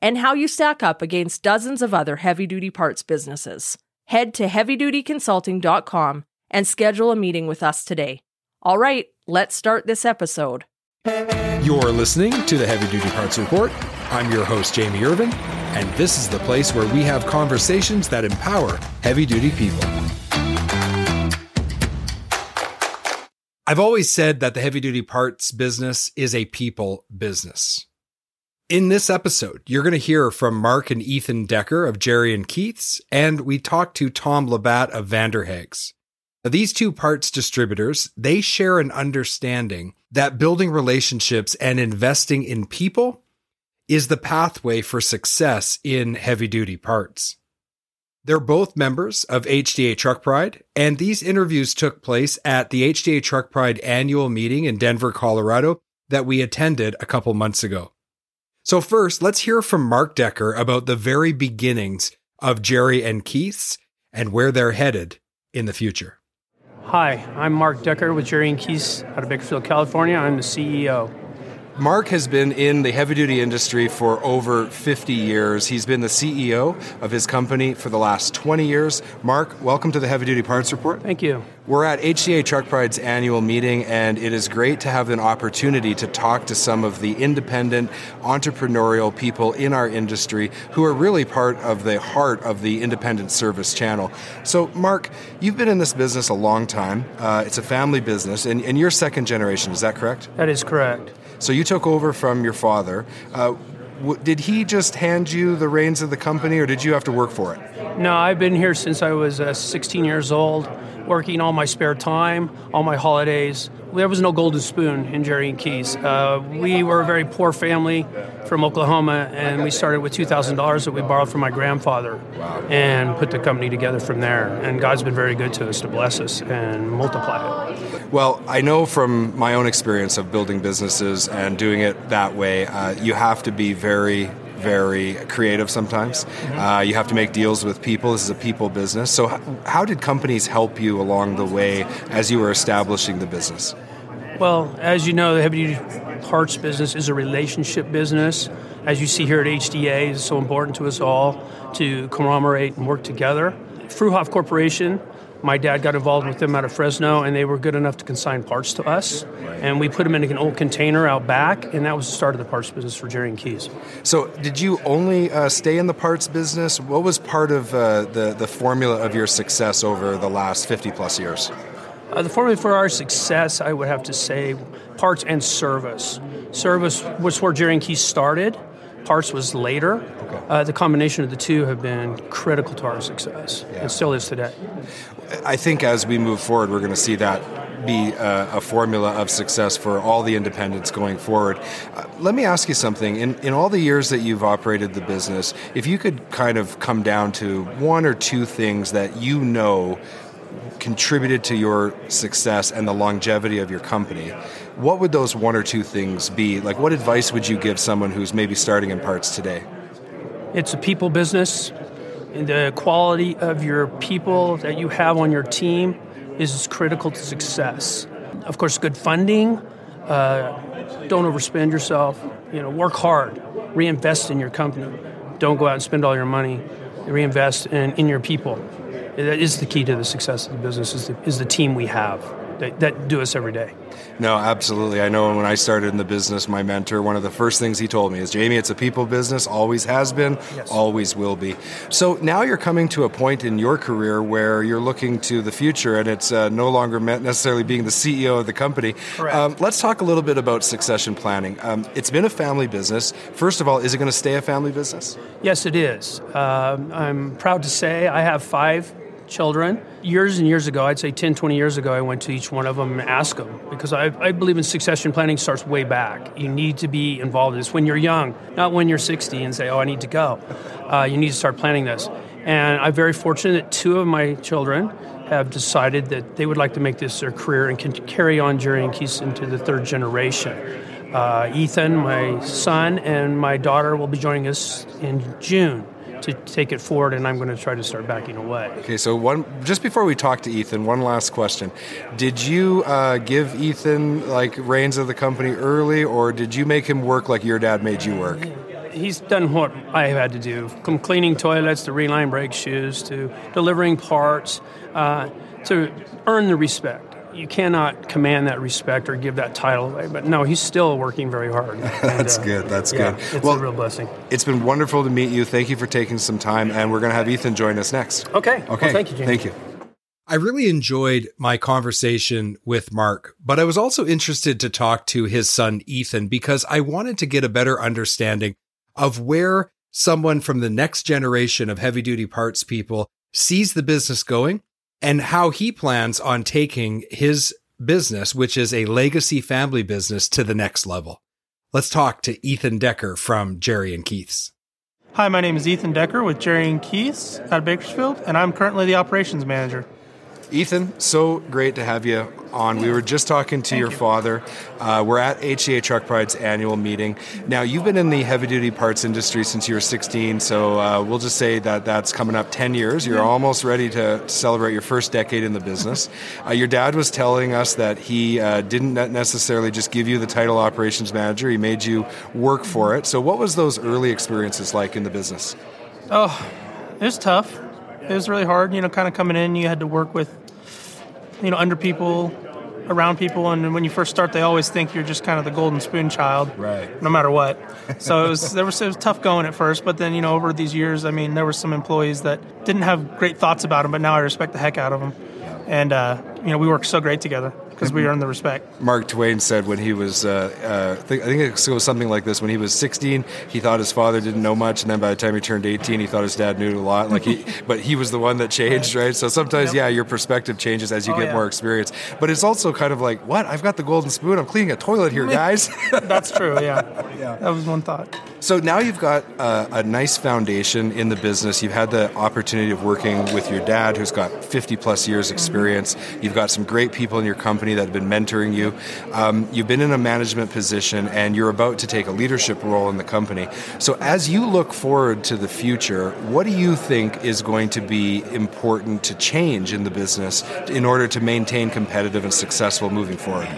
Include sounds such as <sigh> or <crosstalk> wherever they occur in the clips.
and how you stack up against dozens of other heavy duty parts businesses. Head to heavydutyconsulting.com and schedule a meeting with us today. All right, let's start this episode. You're listening to the Heavy Duty Parts Report. I'm your host, Jamie Irvin, and this is the place where we have conversations that empower heavy duty people. I've always said that the heavy duty parts business is a people business. In this episode, you're going to hear from Mark and Ethan Decker of Jerry and Keith's, and we talk to Tom Labat of Vander Haag's. These two parts distributors, they share an understanding that building relationships and investing in people is the pathway for success in heavy duty parts. They're both members of HDA Truck Pride, and these interviews took place at the HDA Truck Pride annual meeting in Denver, Colorado that we attended a couple months ago. So, first, let's hear from Mark Decker about the very beginnings of Jerry and Keith's and where they're headed in the future. Hi, I'm Mark Decker with Jerry and Keith's out of Bakersfield, California. I'm the CEO. Mark has been in the heavy duty industry for over 50 years. He's been the CEO of his company for the last 20 years. Mark, welcome to the Heavy Duty Parts Report. Thank you. We're at HDA Truck Pride's annual meeting, and it is great to have an opportunity to talk to some of the independent, entrepreneurial people in our industry who are really part of the heart of the independent service channel. So, Mark, you've been in this business a long time. Uh, it's a family business, and, and you're second generation, is that correct? That is correct. So you took over from your father. Uh, w- did he just hand you the reins of the company, or did you have to work for it? No, I've been here since I was uh, 16 years old, working all my spare time, all my holidays. There was no golden spoon in Jerry and Keith's. Uh, we were a very poor family from Oklahoma, and we started with $2,000 that we borrowed from my grandfather and put the company together from there. And God's been very good to us to bless us and multiply it. Well, I know from my own experience of building businesses and doing it that way, uh, you have to be very very creative sometimes. Uh, you have to make deals with people. This is a people business. So, h- how did companies help you along the way as you were establishing the business? Well, as you know, the heavy duty parts business is a relationship business. As you see here at HDA, it's so important to us all to commemorate and work together. Fruehauf Corporation, my dad got involved with them out of Fresno, and they were good enough to consign parts to us. And we put them in an old container out back, and that was the start of the parts business for Jerry and Keith's. So, did you only uh, stay in the parts business? What was part of uh, the the formula of your success over the last fifty plus years? Uh, the formula for our success, I would have to say, parts and service. Service was where Jerry and Keith's started. Parts was later. Uh, the combination of the two have been critical to our success, and still is today. I think as we move forward, we're going to see that be a, a formula of success for all the independents going forward. Uh, let me ask you something. In, in all the years that you've operated the business, if you could kind of come down to one or two things that you know contributed to your success and the longevity of your company, what would those one or two things be? Like, what advice would you give someone who's maybe starting in parts today? It's a people business. And the quality of your people that you have on your team is critical to success. Of course, good funding. Uh, don't overspend yourself. You know, work hard. Reinvest in your company. Don't go out and spend all your money. Reinvest in, in your people. That is the key to the success of the business. Is the, is the team we have that, that do us every day. No, absolutely. I know when I started in the business, my mentor, one of the first things he told me is Jamie, it's a people business, always has been, Yes. always will be. So now you're coming to a point in your career where you're looking to the future and it's uh, no longer meant necessarily being the CEO of the company. Um, let's talk a little bit about succession planning. Um, it's been a family business. First of all, is it going to stay a family business? Yes, it is. Um, I'm proud to say I have five children. Years and years ago, I'd say 10, 20 years ago, I went to each one of them and asked them because I, I believe in succession planning starts way back. You need to be involved in this when you're young, not when you're 60 and say, oh, I need to go. Uh, you need to start planning this. And I'm very fortunate that two of my children have decided that they would like to make this their career and can carry on Jerry and Keith into the third generation. Uh, Ethan, my son, and my daughter will be joining us in June to take it forward, and I'm going to try to start backing away. Okay, so one just before we talk to Ethan, one last question: Did you uh, give Ethan like reins of the company early, or did you make him work like your dad made you work? He's done what I have had to do, from cleaning toilets to reline brake shoes to delivering parts, uh, to earn the respect you cannot command that respect or give that title away. But no, he's still working very hard. <laughs> And, That's uh, good. That's yeah, good. It's well, a real blessing. It's been wonderful to meet you. Thank you for taking some time, and we're going to have Ethan join us next. Okay. Okay. Well, thank you, James. Thank you. I really enjoyed my conversation with Mark, but I was also interested to talk to his son, Ethan, because I wanted to get a better understanding of where someone from the next generation of heavy duty parts people sees the business going and how he plans on taking his business, which is a legacy family business, to the next level. Let's talk to Ethan Decker from Jerry and Keith's. Hi, my name is Ethan Decker with Jerry and Keith's out of Bakersfield, and I'm currently the operations manager. Ethan, so great to have you on. We were just talking to your you. father. Uh, we're at HDA Truck Pride's annual meeting. Now, you've been in the heavy duty parts industry since you were 16, so uh, we'll just say that that's coming up 10 years. You're yeah. almost ready to celebrate your first decade in the business. <laughs> uh, your dad was telling us that he uh, didn't necessarily just give you the title operations manager, he made you work for it. So, what was those early experiences like in the business? Oh, it was tough. It was really hard, you know, kind of coming in, you had to work with you know, under people, around people, and when you first start, they always think you're just kind of the golden spoon child, right? No matter what. So it was there was, it was tough going at first, but then you know over these years, I mean, there were some employees that didn't have great thoughts about them, but now I respect the heck out of them, and uh, you know we work so great together because we earn the respect. Mark Twain said when he was, uh, uh, I think it was something like this: when he was 16, he thought his father didn't know much, and then by the time he turned 18, he thought his dad knew a lot. Like he, <laughs> but he was the one that changed, right? So sometimes, yeah, your perspective changes as you oh, get yeah. more experience. But it's also kind of like, what? I've got the golden spoon. I'm cleaning a toilet here, <laughs> guys. That's true. Yeah. <laughs> yeah, that was one thought. So now you've got a, a nice foundation in the business. You've had the opportunity of working with your dad, who's got 50 plus years experience. You've got some great people in your company that have been mentoring you. Um, you've been in a management position, and you're about to take a leadership role in the company. So as you look forward to the future, what do you think is going to be important to change in the business in order to maintain competitive and successful moving forward?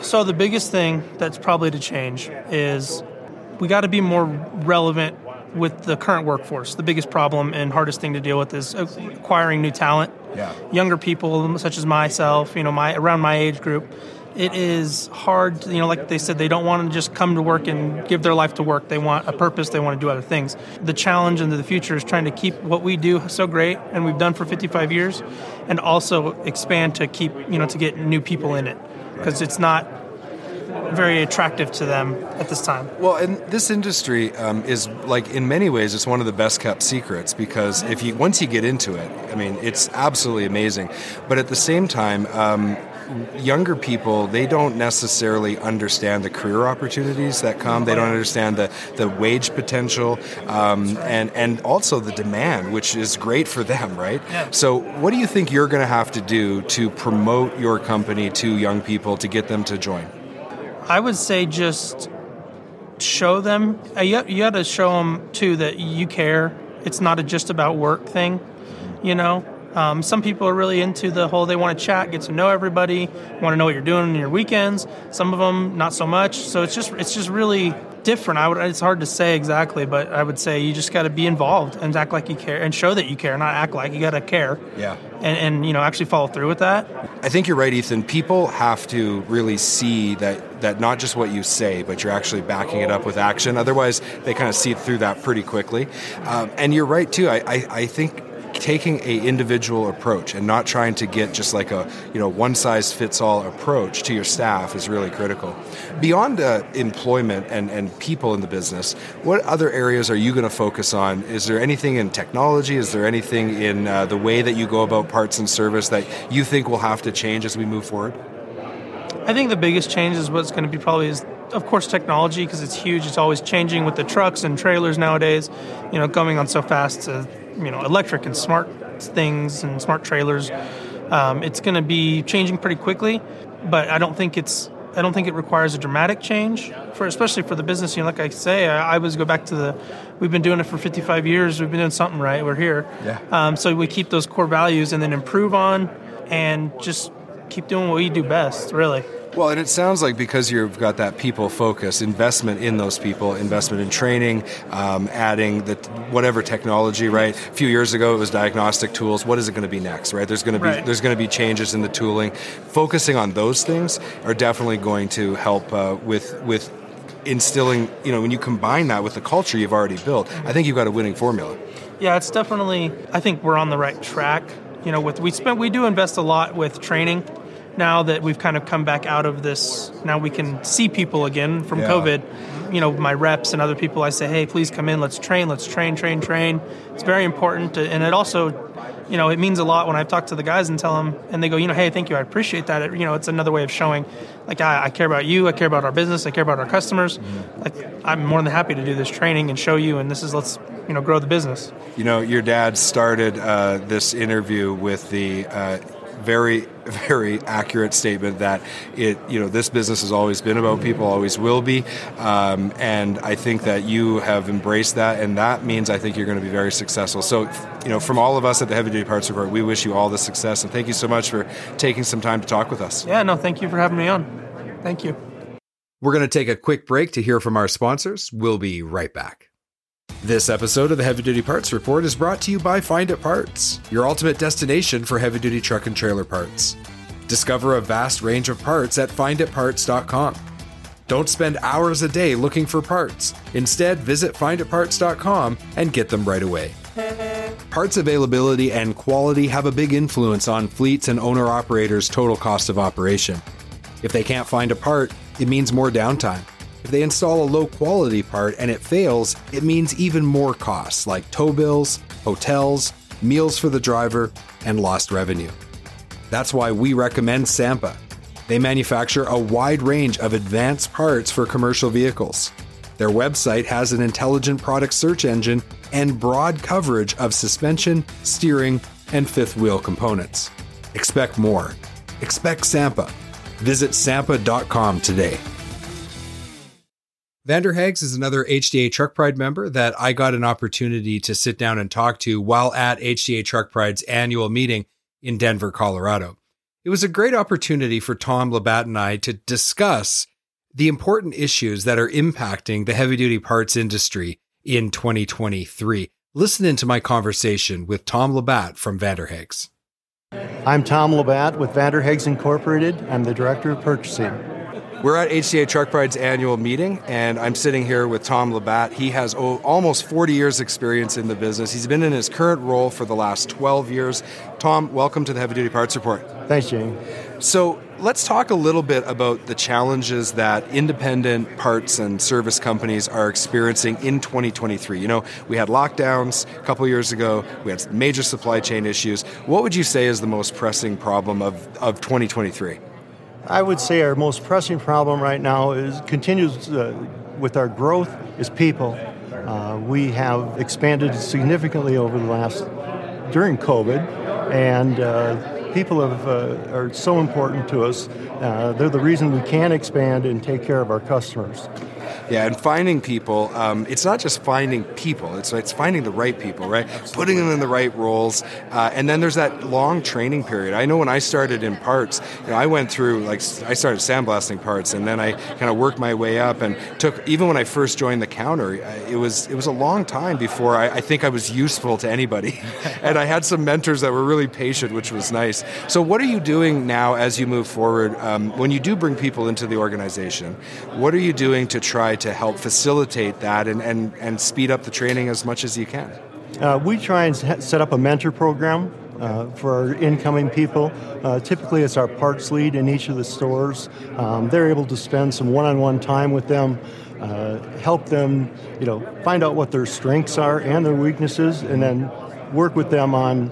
So the biggest thing that's probably to change is we got to be more relevant with the current workforce. The biggest problem and hardest thing to deal with is acquiring new talent. Yeah. Younger people, such as myself, you know, my around my age group, it is hard. You know, like they said, they don't want to just come to work and give their life to work. They want a purpose. They want to do other things. The challenge into the future is trying to keep what we do so great and we've done for 55 years, and also expand to keep you know to get new people in it because it's not very attractive to them at this time. Well, and this industry um, is like in many ways it's one of the best kept secrets because if you once you get into it, I mean, it's absolutely amazing. But at the same time. Um, younger people they don't necessarily understand the career opportunities that come they don't understand the, the wage potential um, and and also the demand which is great for them right yeah. so what do you think you're going to have to do to promote your company to young people to get them to join I would say just show them. Uh, you, got to show them too that you care. It's not a just about work thing, you know. Um, some people are really into the whole they want to chat, get to know everybody, want to know what you're doing on your weekends. Some of them not so much. So it's just it's just really different. I would it's hard to say exactly, but I would say you just got to be involved and act like you care and show that you care, not act like you got to care. Yeah. And, and you know actually follow through with that. I think you're right, Ethan. People have to really see that that not just what you say, but you're actually backing it up with action. Otherwise, they kind of see through that pretty quickly. Um, and you're right too. I, I, I think taking a individual approach and not trying to get just like a you know one size fits all approach to your staff is really critical. Beyond uh, employment and, and people in the business what other areas are you going to focus on? Is there anything in technology? Is there anything in uh, the way that you go about parts and service that you think will have to change as we move forward? I think the biggest change is what's going to be probably is of course technology because it's huge. It's always changing with the trucks and trailers nowadays you know coming on so fast to you know electric and smart things and smart trailers. Um, it's going to be changing pretty quickly, but I don't think it's I don't think it requires a dramatic change for especially for the business. You know, like I say, I, I always go back to the we've been doing it for 55 years. We've been doing something right. We're here. Yeah. Um, so we keep those core values and then improve on and just keep doing what we do best. Really. Well, and it sounds like because you've got that people focus, investment in those people, investment in training, um, adding the whatever technology. Right. A few years ago, it was diagnostic tools. What is it going to be next? Right. There's going to be Right. there's going to be changes in the tooling. Focusing on those things are definitely going to help uh, with with instilling. You know, when you combine that with the culture you've already built, I think you've got a winning formula. Yeah, it's definitely. I think we're on the right track. You know, with we spent we do invest a lot with training. Now that we've kind of come back out of this, now we can see people again from Yeah. COVID. You know, my reps and other people, I say, hey, please come in. Let's train. Let's train, train, train. It's very important, to, and it also, you know, it means a lot when I've talked to the guys and tell them, and they go, you know, hey, thank you, I appreciate that. It, you know, it's another way of showing, like, I, I care about you, I care about our business, I care about our customers. Like, I'm more than happy to do this training and show you, and this is let's, you know, grow the business. You know, your dad started uh, this interview with the uh, very, very accurate statement that it, you know, this business has always been about people, always will be, um, and I think that you have embraced that, and that means I think you're going to be very successful. So, you know, from all of us at the Heavy Duty Parts Report, we wish you all the success, and thank you so much for taking some time to talk with us. Yeah, no, thank you for having me on. Thank you. We're going to take a quick break to hear from our sponsors. We'll be right back. This episode of the Heavy Duty Parts Report is brought to you by FinditParts, your ultimate destination for heavy duty truck and trailer parts. Discover a vast range of parts at finditparts.com. Don't spend hours a day looking for parts. Instead, visit finditparts.com and get them right away. Parts availability and quality have a big influence on fleets and owner operators' total cost of operation. If they can't find a part, it means more downtime. If they install a low quality part and it fails, it means even more costs like tow bills, hotels, meals for the driver, and lost revenue. That's why we recommend Sampa. They manufacture a wide range of advanced parts for commercial vehicles. Their website has an intelligent product search engine and broad coverage of suspension, steering, and fifth wheel components. Expect more. Expect Sampa. Visit sampa.com today. Vander Haag's is another HDA Truck Pride member that I got an opportunity to sit down and talk to while at HDA Truck Pride's annual meeting in Denver, Colorado. It was a great opportunity for Tom Labat and I to discuss the important issues that are impacting the heavy duty parts industry in 2023. Listen into my conversation with Tom Labat from Vander Haag's. I'm Tom Labat with Vander Haag's Incorporated. I'm the Director of Purchasing. We're at HDA Truck Pride's annual meeting, and I'm sitting here with Tom Labat. He has almost 40 years' experience in the business. He's been in his current role for the last 12 years. Tom, welcome to the Heavy Duty Parts Report. Thanks, Jane. So, let's talk a little bit about the challenges that independent parts and service companies are experiencing in 2023. You know, we had lockdowns a couple years ago, we had major supply chain issues. What would you say is the most pressing problem of, of 2023? I would say our most pressing problem right now is continues uh, with our growth is people. Uh, we have expanded significantly over the last during COVID, and uh, people have, uh, are so important to us. Uh, they're the reason we can expand and take care of our customers. Yeah, and finding people, um, it's not just finding people, it's, it's finding the right people, right? Putting them in the right roles. Uh, and then there's that long training period. I know when I started in parts, you know, I went through, like, I started sandblasting parts, and then I kind of worked my way up and took, even when I first joined the counter, uh, it was, it was a long time before I, I think I was useful to anybody. <laughs> and I had some mentors that were really patient, which was nice. So, what are you doing now as you move forward? Um, when you do bring people into the organization, what are you doing to try to help facilitate that and, and, and speed up the training as much as you can? Uh, we try and set up a mentor program uh, for our incoming people. Uh, typically, it's our parts lead in each of the stores. Um, they're able to spend some one-on-one time with them, uh, help them, you know, find out what their strengths are and their weaknesses, and then work with them on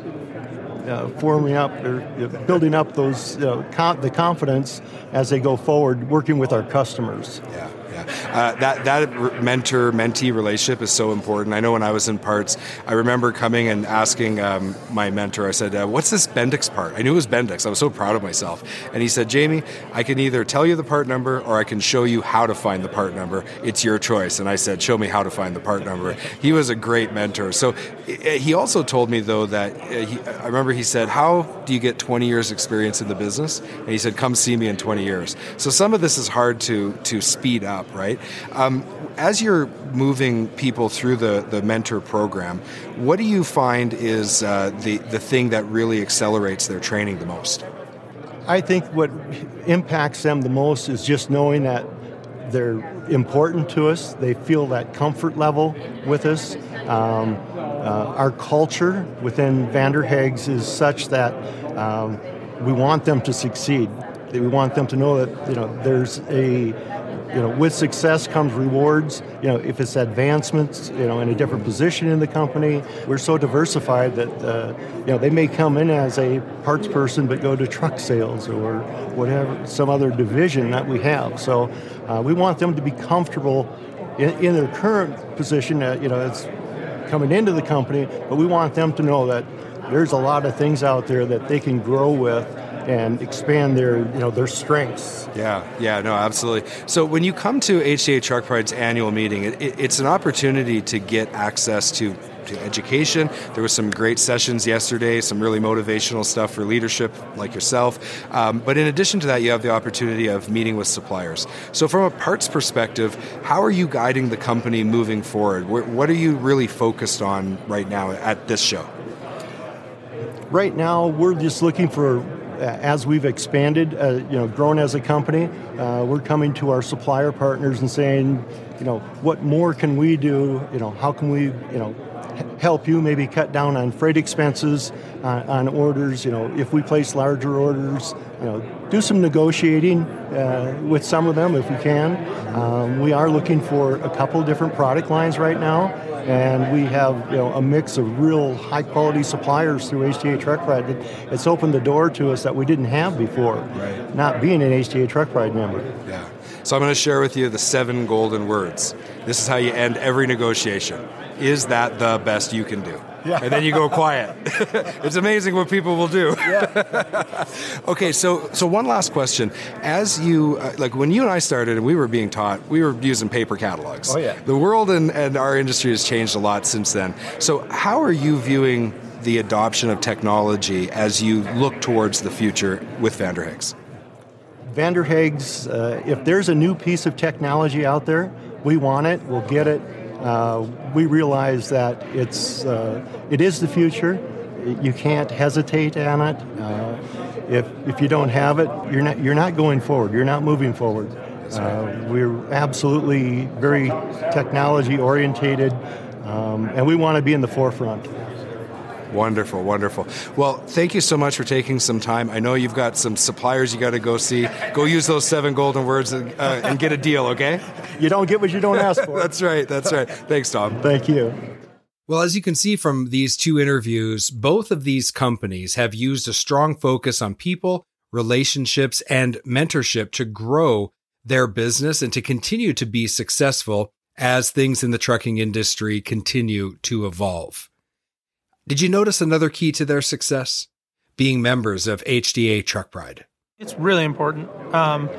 uh, forming up or building up those con- the confidence as they go forward, working with our customers. Yeah, yeah. Uh, that that mentor mentee relationship is so important. I know when I was in parts, I remember coming and asking um, my mentor. I said, uh, "What's this Bendix part?" I knew it was Bendix. I was so proud of myself. And he said, "Jamie, I can either tell you the part number or I can show you how to find the part number. It's your choice." And I said, "Show me how to find the part number." He was a great mentor. So he also told me though that uh, he, I remember he said, "How do you get 20 years experience in the business?" And he said, "Come see me in 20 years." So some of this is hard to to speed up, right? Um, as you're moving people through the, the mentor program, what do you find is uh, the, the thing that really accelerates their training the most? I think what impacts them the most is just knowing that they're important to us. They feel that comfort level with us. Um, uh, our culture within Vander Haag's is such that um, we want them to succeed. We want them to know that you know there's a you know, with success comes rewards. You know, if it's advancements, you know, in a different position in the company, we're so diversified that uh, you know they may come in as a parts person but go to truck sales or whatever, some other division that we have. So uh, we want them to be comfortable in, in their current position. Uh, you know, it's coming into the company, but we want them to know that there's a lot of things out there that they can grow with and expand their you know their strengths. Yeah, yeah, no, absolutely. So when you come to HDA Truck Pride's annual meeting, it, it, it's an opportunity to get access to to education. There was some great sessions yesterday, some really motivational stuff for leadership like yourself. Um, but in addition to that, you have the opportunity of meeting with suppliers. So, from a parts perspective, how are you guiding the company moving forward? What are you really focused on right now at this show? Right now, we're just looking for as we've expanded, uh, you know, grown as a company, uh, we're coming to our supplier partners and saying, you know, what more can we do? You know, how can we, you know, help you maybe cut down on freight expenses uh, on orders. You know, if we place larger orders, you know, do some negotiating uh, with some of them if we can. Um, we are looking for a couple different product lines right now and we have you know a mix of real high quality suppliers through HDA Truck Pride. It's opened the door to us that we didn't have before, right. not being an HDA Truck Pride member. Yeah. So I'm going to share with you the seven golden words. This is how you end every negotiation. Is that the best you can do? Yeah. And then you go <laughs> quiet. <laughs> it's amazing what people will do. Yeah. <laughs> okay, so so one last question. As you uh, like when you and I started and we were being taught, we were using paper catalogs. Oh yeah. The world and, and our industry has changed a lot since then. So how are you viewing the adoption of technology as you look towards the future with Vander Haag's? Vander Haag's, uh, if there's a new piece of technology out there, we want it, we'll get it, uh, we realize that it's uh, it is the future. You can't hesitate on it. Uh, if if you don't have it, you're not you're not going forward. You're not moving forward. Uh, we're absolutely very technology orientated, um, and we want to be in the forefront. Wonderful, wonderful. Well, thank you so much for taking some time. I know you've got some suppliers you got to go see. Go use those seven golden words and, uh, and get a deal, okay? You don't get what you don't ask for. <laughs> that's right, that's right. Thanks, Tom. Thank you. Well, as you can see from these two interviews, both of these companies have used a strong focus on people, relationships, and mentorship to grow their business and to continue to be successful as things in the trucking industry continue to evolve. Did you notice another key to their success? Being members of HDA Truck Pride. It's really important. Um,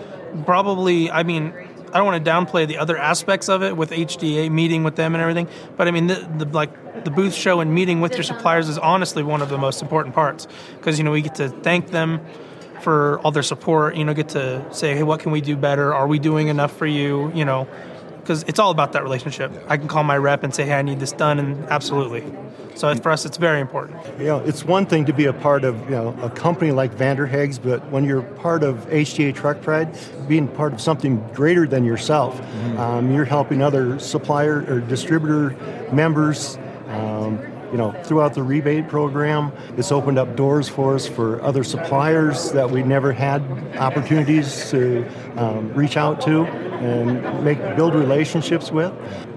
probably, I mean, I don't want to downplay the other aspects of it with HDA, meeting with them and everything. But I mean, the, the like the booth show and meeting with your suppliers is honestly one of the most important parts because you know we get to thank them for all their support. You know, get to say, hey, what can we do better? Are we doing enough for you? You know, because it's all about that relationship. I can call my rep and say, hey, I need this done, and absolutely. So for us, it's very important. You know, it's one thing to be a part of you know a company like Vander Haag's, but when you're part of HDA Truck Pride, being part of something greater than yourself, mm-hmm. um, you're helping other supplier or distributor members. Um, you know, throughout the rebate program, it's opened up doors for us for other suppliers that we never had opportunities to um, reach out to and make build relationships with.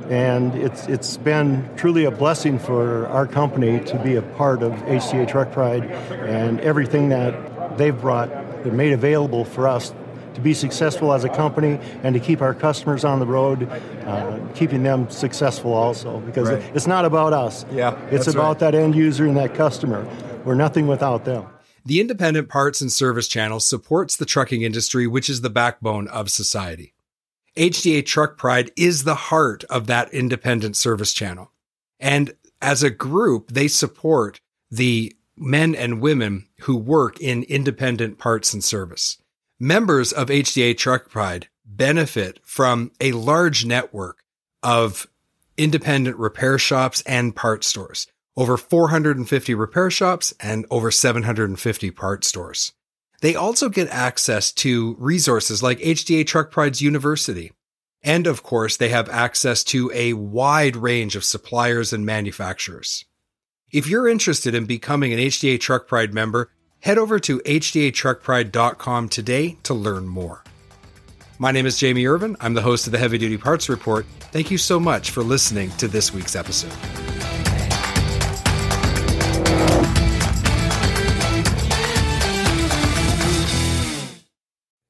And it's it's been truly a blessing for our company to be a part of HDA Truck Pride and everything that they've brought, and made available for us to be successful as a company and to keep our customers on the road, uh, keeping them successful also. Because Right. it's not about us. Yeah, It's about right. that end user and that customer. We're nothing without them. The independent parts and service channel supports the trucking industry, which is the backbone of society. HDA Truck Pride is the heart of that independent service channel. And as a group, they support the men and women who work in independent parts and service. Members of HDA Truck Pride benefit from a large network of independent repair shops and part stores. Over 450 repair shops and over 750 part stores. They also get access to resources like HDA Truck Pride's University. And of course, they have access to a wide range of suppliers and manufacturers. If you're interested in becoming an HDA Truck Pride member, head over to hdatruckpride.com today to learn more. My name is Jamie Irvin. I'm the host of the Heavy Duty Parts Report. Thank you so much for listening to this week's episode.